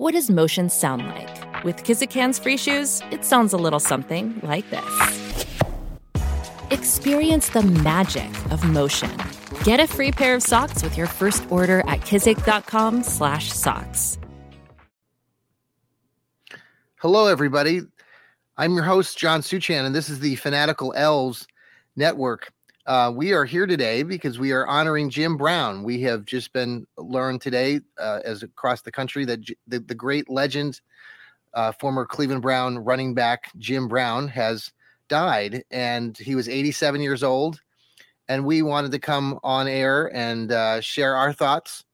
What does motion sound like? With Kizik hands-free shoes, it sounds a little something like this. Experience the magic of motion. Get a free pair of socks with your first order at kizik.com/socks. Hello, everybody. I'm your host, John Suchan, and this is the Fanatical Elfz Network. Uh, we are here today because we are honoring Jim Brown. We have just been learned today, uh, as across the country, that J- the, the great legend, uh, former Cleveland Brown running back Jim Brown, has died, and he was 87 years old. And we wanted to come on air and uh, share our thoughts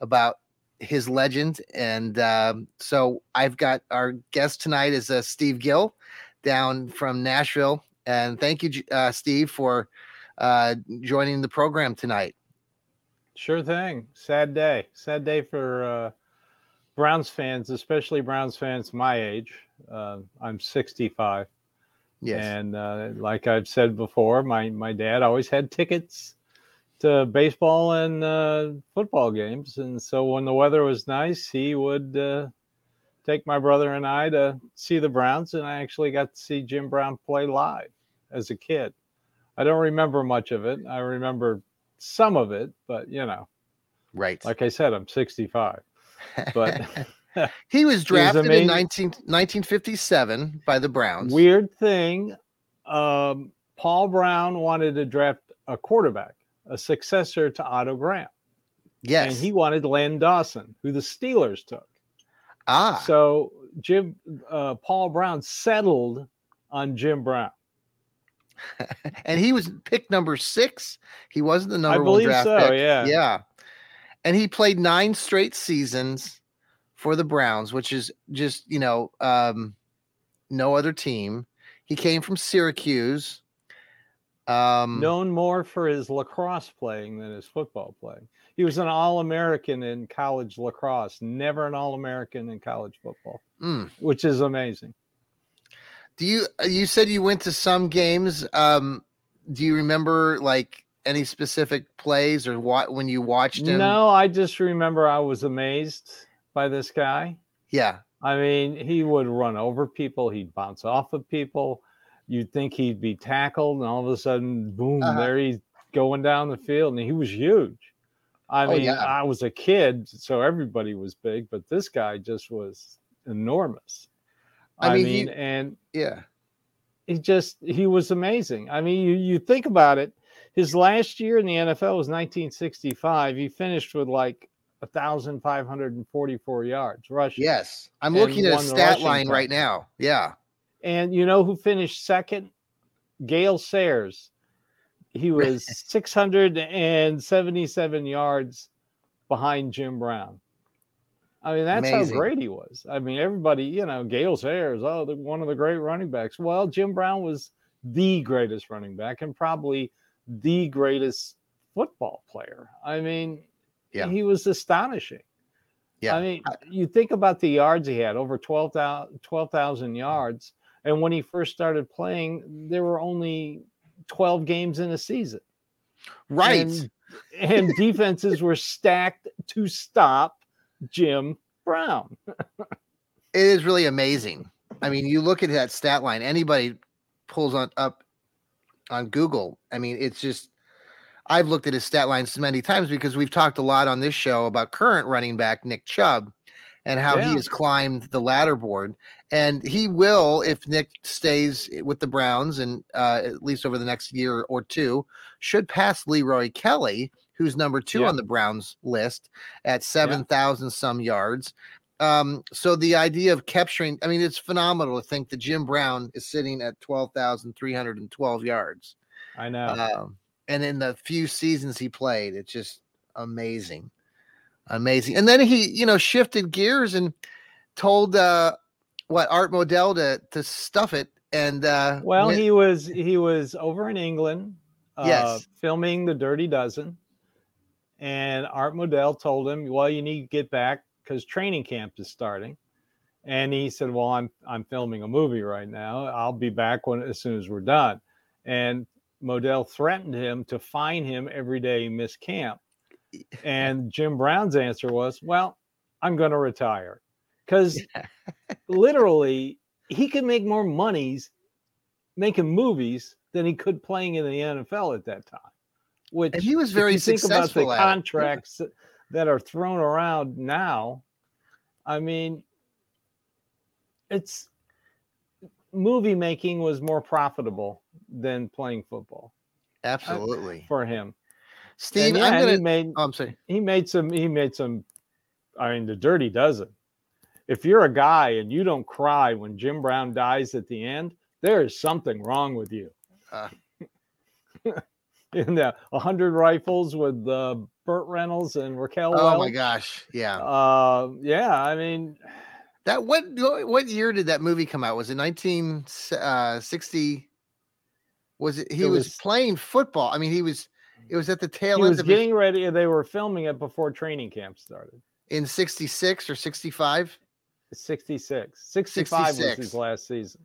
about his legend. And um, so I've got our guest tonight is uh, Steve Gill down from Nashville. And thank you, uh, Steve, for uh, joining the program tonight. Sure thing. Sad day. Sad day for uh, Browns fans, especially Browns fans my age. Uh, I'm 65. Yes. And uh, like I've said before, my, my dad always had tickets to baseball and uh, football games. And so when the weather was nice, he would uh, take my brother and I to see the Browns. And I actually got to see Jim Brown play live as a kid. I don't remember much of it. I remember some of it, but you know, right. Like I said, I'm 65. But he was drafted in 19, 1957 by the Browns. Weird thing. Um, Paul Brown wanted to draft a quarterback, a successor to Otto Graham. Yes. And he wanted Len Dawson, who the Steelers took. Ah. So Jim uh, Paul Brown settled on Jim Brown. and he was picked number six. He wasn't the number I believe one draft so, pick. Yeah. Yeah. And he played nine straight seasons for the Browns, which is just, you know, um, no other team. He came from Syracuse. Um, Known more for his lacrosse playing than his football playing. He was an All American in college lacrosse, never an All American in college football, mm. which is amazing. Do you uh, you said you went to some games? Um, do you remember like any specific plays or what when you watched him? No, I just remember I was amazed by this guy. Yeah. I mean, he would run over people, he'd bounce off of people. You'd think he'd be tackled, and all of a sudden, boom, uh-huh. there he's going down the field, and he was huge. I oh, mean, yeah. I was a kid, so everybody was big, but this guy just was enormous. I mean, mean he, and yeah, he just he was amazing. I mean, you you think about it. His last year in the NFL was 1965. He finished with like 1,544 yards rushing. Yes, I'm looking at a stat line time. right now. Yeah, and you know who finished second? Gale Sayers. He was 677 yards behind Jim Brown. I mean, that's Amazing. how great he was. I mean, everybody, you know, Gale Sayers, oh, the, one of the great running backs. Well, Jim Brown was the greatest running back and probably the greatest football player. I mean, yeah. he was astonishing. Yeah. I mean, you think about the yards he had over 12,000 12, yards. And when he first started playing, there were only 12 games in a season. Right. And, and defenses were stacked to stop Jim Brown. it is really amazing. I mean, you look at that stat line, anybody pulls on up on Google. I mean, it's just I've looked at his stat lines many times because we've talked a lot on this show about current running back Nick Chubb and how yeah. he has climbed the ladder board. And he will, if Nick stays with the Browns and uh, at least over the next year or two, should pass Leroy Kelly, who's number two yeah. on the Browns list at 7,000 yeah. some yards. Um, so the idea of capturing, I mean, it's phenomenal to think that Jim Brown is sitting at 12,312 yards. I know. Um, and in the few seasons he played, it's just amazing, amazing. And then he, you know, shifted gears and told uh, what Art Modell to to stuff it. And uh, well, went- he was he was over in England, uh, yes, filming The Dirty Dozen, and Art Modell told him, "Well, you need to get back because training camp is starting." And he said, "Well, I'm I'm filming a movie right now. I'll be back when as soon as we're done." And Modell threatened him to fine him every day he missed camp. And Jim Brown's answer was, Well, I'm going to retire. Because literally, he could make more monies making movies than he could playing in the NFL at that time. Which and he was very successful. think about the contracts that are thrown around now. I mean, it's movie making was more profitable than playing football. Absolutely. Uh, for him. Steve, yeah, I'm gonna he made oh, I'm sorry. He made some he made some I mean the dirty dozen. If you're a guy and you don't cry when Jim Brown dies at the end, there is something wrong with you. Uh. In the 100 rifles with uh, Burt Reynolds and Raquel. Oh Welch. my gosh, yeah, uh, yeah. I mean, that what what year did that movie come out? Was it 1960? Uh, was it? He it was, was, playing football. I mean, he was. It was at the tail he end. was getting his, ready. They were filming it before training camp started. In 66 or 65? 66. 65 66. was his last season.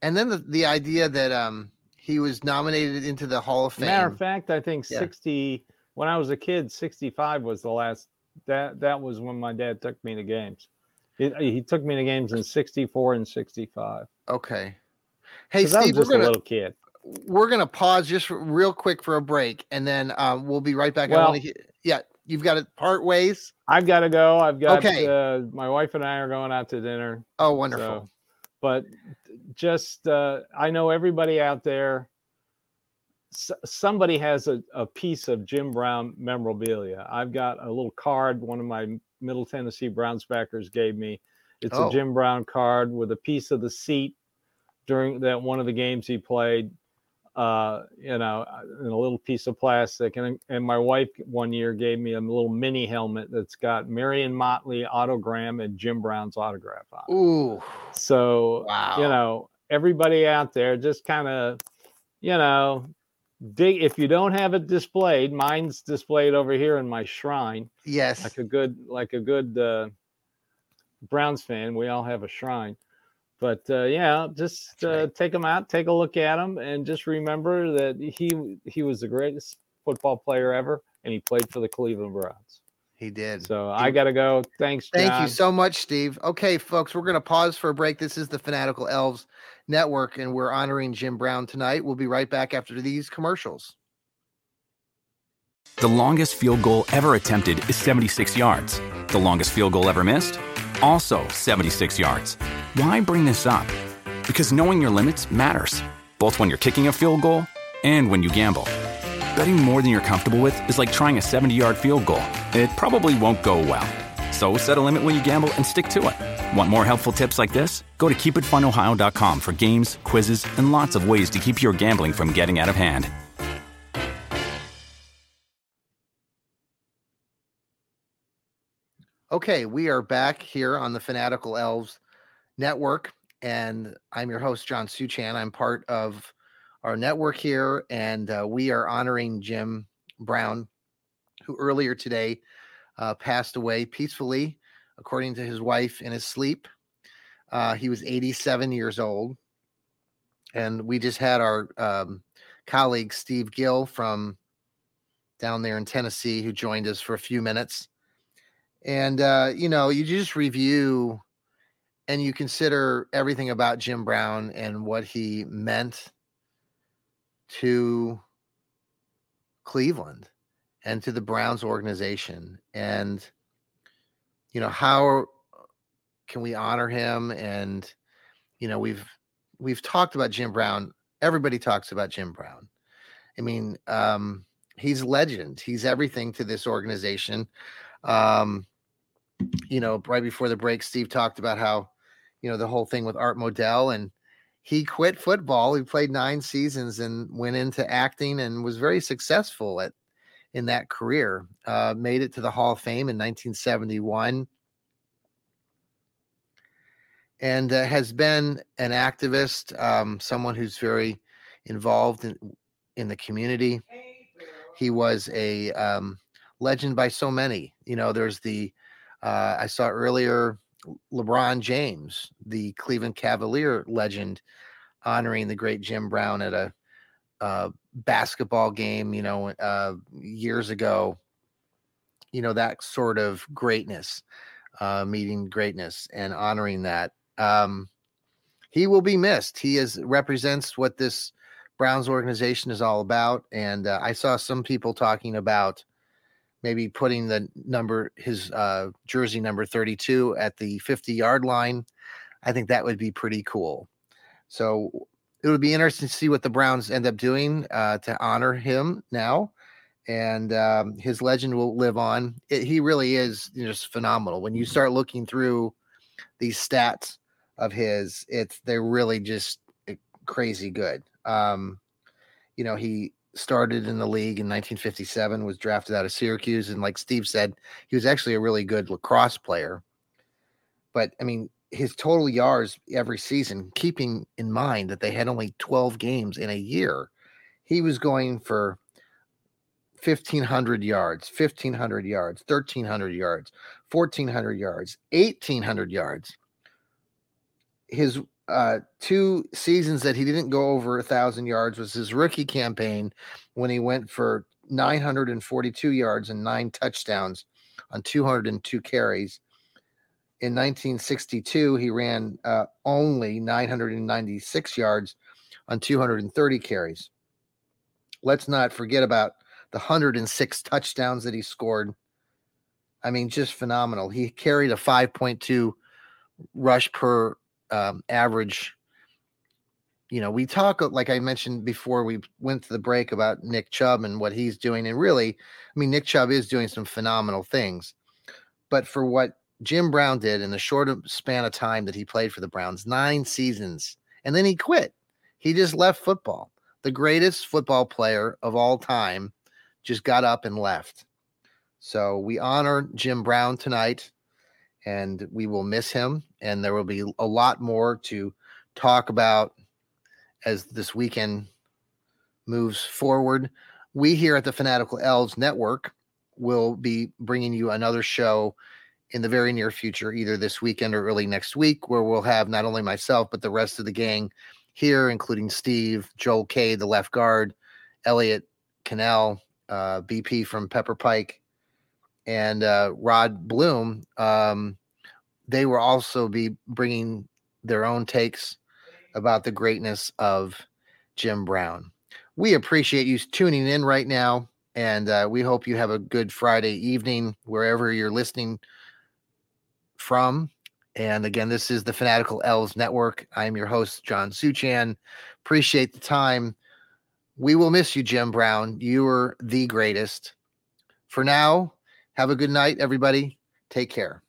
And then the, the idea that um he was nominated into the Hall of Fame. Matter of fact, I think yeah. 60 when I was a kid, 65 was the last that that was when my dad took me to games. He, he took me to games in 64 and 65. Okay. Hey, Steve, just gonna, a little kid. We're going to pause just real quick for a break, and then um, we'll be right back. Well, hear, yeah, you've got to part ways. I've got to go. I've got okay. Uh, my wife and I are going out to dinner. Oh, wonderful. So, but just, uh, I know everybody out there somebody has a, a piece of Jim Brown memorabilia. I've got a little card one of my Middle Tennessee Browns backers gave me. It's oh. a Jim Brown card with a piece of the seat during that one of the games he played. Uh, you know, in a little piece of plastic. And and my wife one year gave me a little mini helmet that's got Marion Motley autogram and Jim Brown's autograph on. It. Ooh. So wow. you know, everybody out there just kind of, you know, dig if you don't have it displayed mine's displayed over here in my shrine yes like a good like a good uh browns fan we all have a shrine but uh yeah just uh, right. take them out take a look at them and just remember that he he was the greatest football player ever and he played for the cleveland browns he did. So he, I got to go. Thanks. Thank you so much, Steve. Okay, folks, we're going to pause for a break. This is the Fanatical Elfz Network, and we're honoring Jim Brown tonight. We'll be right back after these commercials. The longest field goal ever attempted is 76 yards. The longest field goal ever missed? Also 76 yards. Why bring this up? Because knowing your limits matters, both when you're kicking a field goal and when you gamble. Betting more than you're comfortable with is like trying a 70 yard field goal. It probably won't go well. So set a limit when you gamble and stick to it. Want more helpful tips like this? Go to keepitfunohio.com for games, quizzes, and lots of ways to keep your gambling from getting out of hand. Okay, we are back here on the Fanatical Elfz Network, and I'm your host, John Suchan. I'm part of our network here, and uh, we are honoring Jim Brown, who earlier today uh, passed away peacefully according to his wife, in his sleep. Uh, he was 87 years old. And we just had our um, colleague, Steve Gill, from down there in Tennessee, who joined us for a few minutes. And, uh, you know, you just review and you consider everything about Jim Brown and what he meant to Cleveland and to the Browns organization. And, you know, how can we honor him? And, you know, we've we've talked about Jim Brown. Everybody talks about Jim Brown. I mean, um, he's legend. He's everything to this organization. Um, you know, right before the break, Steve talked about how, you know, the whole thing with Art Modell and he quit football. He played nine seasons and went into acting and was very successful at in that career. Uh, made it to the Hall of Fame in 1971 and uh, has been an activist, um, someone who's very involved in in the community. He was a um, legend by so many. You know, there's the uh, I saw earlier LeBron James, the Cleveland Cavalier legend, honoring the great Jim Brown at a basketball game. You know, uh, years ago. You know that sort of greatness, uh, meeting greatness and honoring that um, he will be missed. He is represents what this Browns organization is all about. And uh, I saw some people talking about maybe putting the number, his uh, jersey number 32 at the 50 yard line. I think that would be pretty cool. So it would be interesting to see what the Browns end up doing uh, to honor him now. And um, his legend will live on. It, he really is just phenomenal. When you start looking through these stats of his, it's they're really just eh, crazy good. Um, you know, he started in the league in 1957, was drafted out of Syracuse, and like Steve said, he was actually a really good lacrosse player. But I mean, his total yards every season, keeping in mind that they had only 12 games in a year, he was going for 1500 yards, 1500 yards, 1300 yards, 1400 yards, 1800 yards his uh, two seasons that he didn't go over a thousand yards was his rookie campaign when he went for 942 yards and nine touchdowns on 202 carries. In 1962, he ran uh, only 996 yards on 230 carries. Let's not forget about the 106 touchdowns that he scored. I mean, just phenomenal. He carried a 5.2 rush per um, average. You know, we talk like I mentioned before we went to the break about Nick Chubb and what he's doing, and really, I mean, Nick Chubb is doing some phenomenal things. But for what Jim Brown did in the short span of time that he played for the Browns, nine seasons, and then he quit. He just left football. The greatest football player of all time just got up and left. So we honor Jim Brown tonight and we will miss him. And there will be a lot more to talk about as this weekend moves forward. We here at the Fanatical Elfz Network will be bringing you another show in the very near future, either this weekend or early next week, where we'll have not only myself, but the rest of the gang here, including Steve, Joel K, the left guard, Elliot Cannell, uh, BP from Pepper Pike, and uh, Rod Bloom, um, they will also be bringing their own takes about the greatness of Jim Brown. We appreciate you tuning in right now, and uh, we hope you have a good Friday evening wherever you're listening from. And again, this is the Fanatical Elfz Network. I'm your host, John Suchan. Appreciate the time. We will miss you, Jim Brown. You were the greatest. For now, have a good night, everybody. Take care.